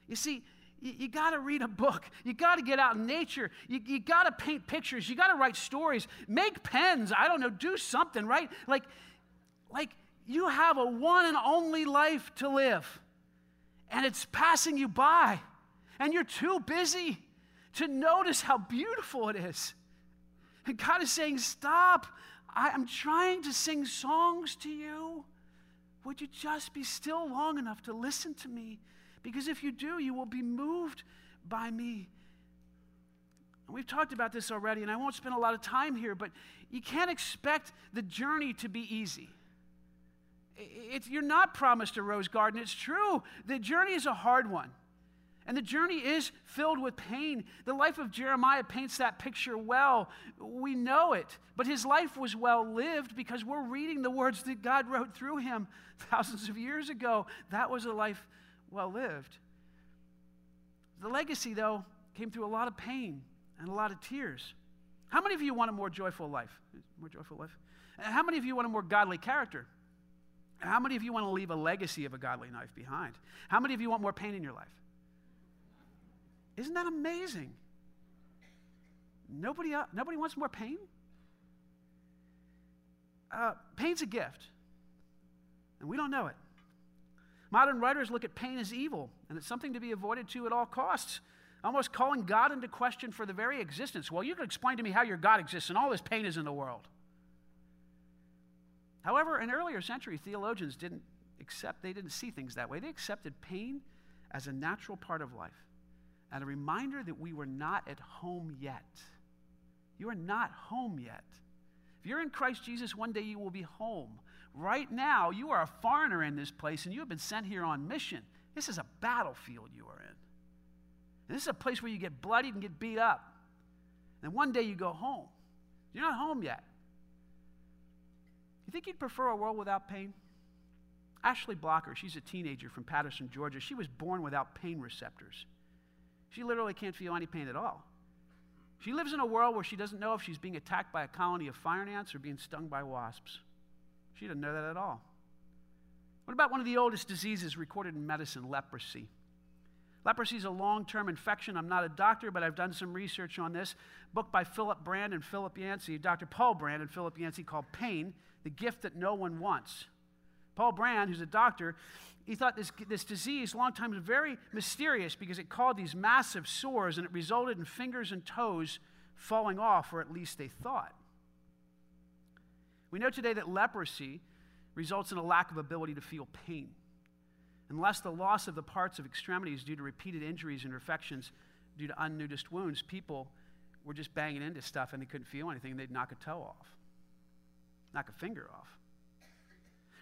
You see, you, you got to read a book. You got to get out in nature. You, you got to paint pictures. You got to write stories. Make pens. I don't know. Do something, right? Like, like you have a one and only life to live, and it's passing you by, and you're too busy to notice how beautiful it is. And God is saying, Stop. I am trying to sing songs to you. Would you just be still long enough to listen to me? Because if you do, you will be moved by me. And we've talked about this already, and I won't spend a lot of time here, but you can't expect the journey to be easy. It's, you're not promised a rose garden. It's true. The journey is a hard one. And the journey is filled with pain. The life of Jeremiah paints that picture well. We know it. But his life was well lived because we're reading the words that God wrote through him thousands of years ago. That was a life well lived. The legacy, though, came through a lot of pain and a lot of tears. How many of you want a more joyful life? More joyful life? How many of you want a more godly character? How many of you want to leave a legacy of a godly life behind? How many of you want more pain in your life? Isn't that amazing? Nobody, nobody wants more pain? Uh, pain's a gift, and we don't know it. Modern writers look at pain as evil, and it's something to be avoided to at all costs, almost calling God into question for the very existence. Well, you can explain to me how your God exists, and all this pain is in the world. However, in earlier century, theologians didn't accept, they didn't see things that way. They accepted pain as a natural part of life and a reminder that we were not at home yet. You are not home yet. If you're in Christ Jesus, one day you will be home. Right now, you are a foreigner in this place and you have been sent here on mission. This is a battlefield you are in. This is a place where you get bloodied and get beat up. And one day you go home. You're not home yet. You think you'd prefer a world without pain? Ashley Blocker, she's a teenager from Patterson, Georgia. She was born without pain receptors. She literally can't feel any pain at all. She lives in a world where she doesn't know if she's being attacked by a colony of fire ants or being stung by wasps. She doesn't know that at all. What about one of the oldest diseases recorded in medicine, leprosy? Leprosy is a long term infection. I'm not a doctor, but I've done some research on this. Book by Philip Brand and Philip Yancey, Dr. Paul Brand and Philip Yancey, called Pain, the Gift That No One Wants. Paul Brand, who's a doctor, he thought this, this disease, long time, was very mysterious because it caused these massive sores and it resulted in fingers and toes falling off, or at least they thought. We know today that leprosy results in a lack of ability to feel pain. Unless the loss of the parts of extremities due to repeated injuries and infections due to unnoticed wounds, people were just banging into stuff and they couldn't feel anything, they'd knock a toe off, knock a finger off.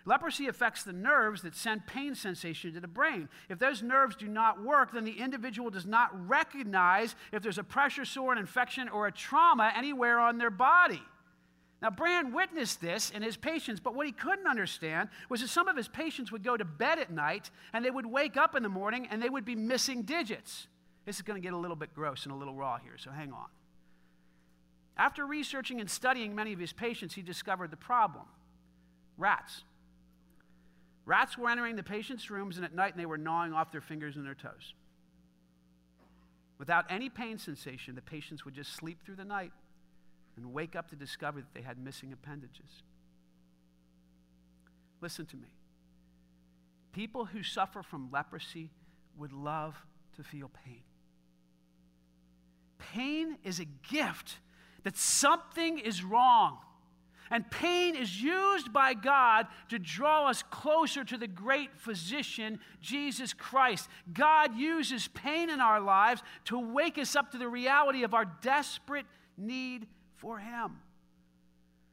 Leprosy affects the nerves that send pain sensation to the brain. If those nerves do not work, then the individual does not recognize if there's a pressure sore, an infection, or a trauma anywhere on their body. Now, Brand witnessed this in his patients, but what he couldn't understand was that some of his patients would go to bed at night and they would wake up in the morning and they would be missing digits. This is going to get a little bit gross and a little raw here, so hang on. After researching and studying many of his patients, he discovered the problem rats. Rats were entering the patients' rooms, and at night they were gnawing off their fingers and their toes. Without any pain sensation, the patients would just sleep through the night and wake up to discover that they had missing appendages. Listen to me. People who suffer from leprosy would love to feel pain. Pain is a gift that something is wrong. And pain is used by God to draw us closer to the great physician, Jesus Christ. God uses pain in our lives to wake us up to the reality of our desperate need for Him.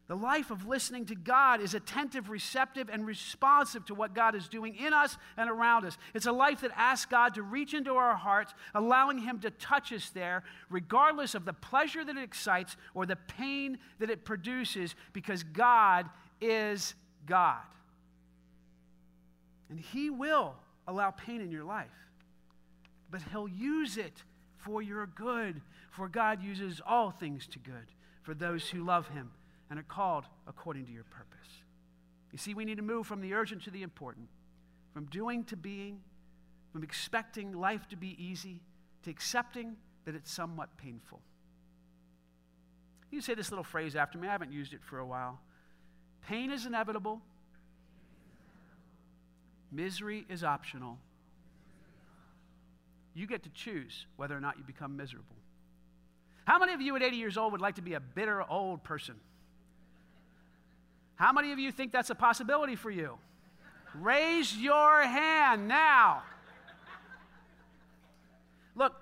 The life of listening to God is attentive, receptive, and responsive to what God is doing in us and around us. It's a life that asks God to reach into our hearts, allowing Him to touch us there, regardless of the pleasure that it excites or the pain that it produces, because God is God. And He will allow pain in your life, but He'll use it for your good, for God uses all things to good for those who love Him and are called according to your purpose. You see, we need to move from the urgent to the important, from doing to being, from expecting life to be easy to accepting that it's somewhat painful. You say this little phrase after me. I haven't used it for a while. Pain is inevitable. Misery is optional. You get to choose whether or not you become miserable. How many of you at 80 years old would like to be a bitter old person? How many of you think that's a possibility for you? Raise your hand now. Look,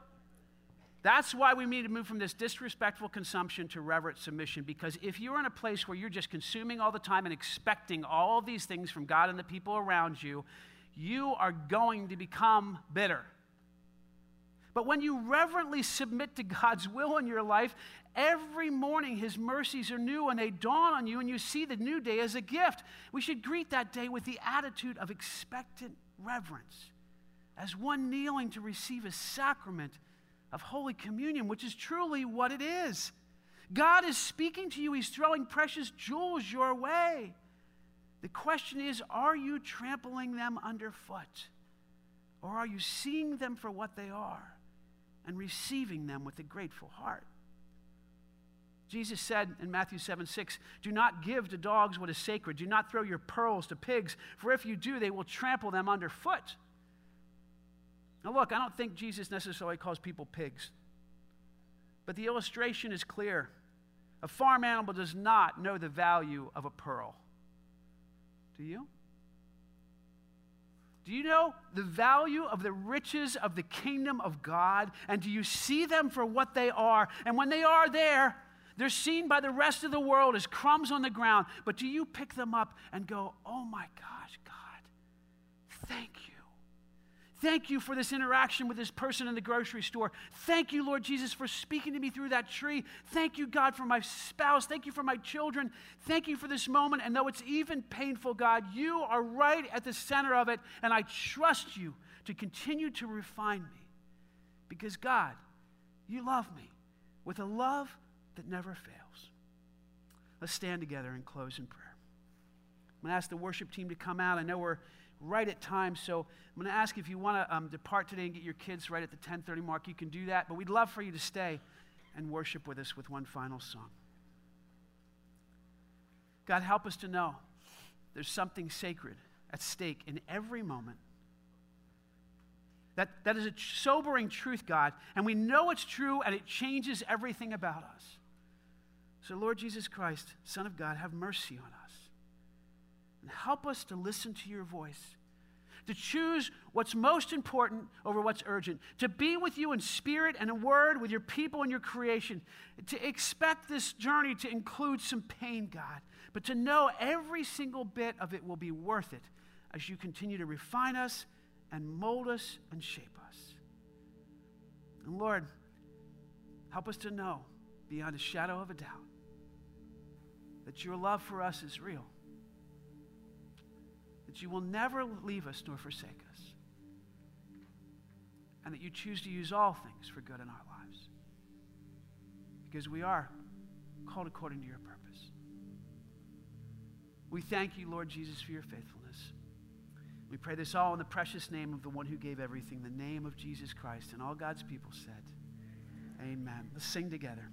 that's why we need to move from this disrespectful consumption to reverent submission. Because if you're in a place where you're just consuming all the time and expecting all these things from God and the people around you, you are going to become bitter. But when you reverently submit to God's will in your life Every morning, His mercies are new and they dawn on you, and you see the new day as a gift. We should greet that day with the attitude of expectant reverence, as one kneeling to receive a sacrament of Holy Communion, which is truly what it is. God is speaking to you, He's throwing precious jewels your way. The question is are you trampling them underfoot? Or are you seeing them for what they are and receiving them with a grateful heart? Jesus said in Matthew 7 6, Do not give to dogs what is sacred. Do not throw your pearls to pigs, for if you do, they will trample them underfoot. Now, look, I don't think Jesus necessarily calls people pigs, but the illustration is clear. A farm animal does not know the value of a pearl. Do you? Do you know the value of the riches of the kingdom of God? And do you see them for what they are? And when they are there, they're seen by the rest of the world as crumbs on the ground. But do you pick them up and go, oh my God, thank you. Thank you for this interaction with this person in the grocery store. Thank you, Lord Jesus, for speaking to me through that tree. Thank you, God, for my spouse. Thank you for my children. Thank you for this moment. And though it's even painful, God, you are right at the center of it. And I trust you to continue to refine me. Because, God, you love me with a love that never fails. Let's stand together and close in prayer. I'm going to ask the worship team to come out. I know we're right at time, so I'm going to ask if you want to um, depart today and get your kids right at the 10:30 mark. You can do that, but we'd love for you to stay and worship with us with one final song. God, help us to know there's something sacred at stake in every moment that, that is a sobering truth, God, and we know it's true and it changes everything about us. So, Lord Jesus Christ, Son of God, have mercy on us. And help us to listen to your voice, to choose what's most important over what's urgent, to be with you in spirit and in word with your people and your creation, to expect this journey to include some pain, God, but to know every single bit of it will be worth it as you continue to refine us and mold us and shape us. And Lord, help us to know beyond a shadow of a doubt that your love for us is real, you will never leave us nor forsake us, and that you choose to use all things for good in our lives. Because we are called according to your purpose. We thank you, Lord Jesus, for your faithfulness. We pray this all in the precious name of the one who gave everything, the name of Jesus Christ. And all God's people said, Amen. Let's sing together.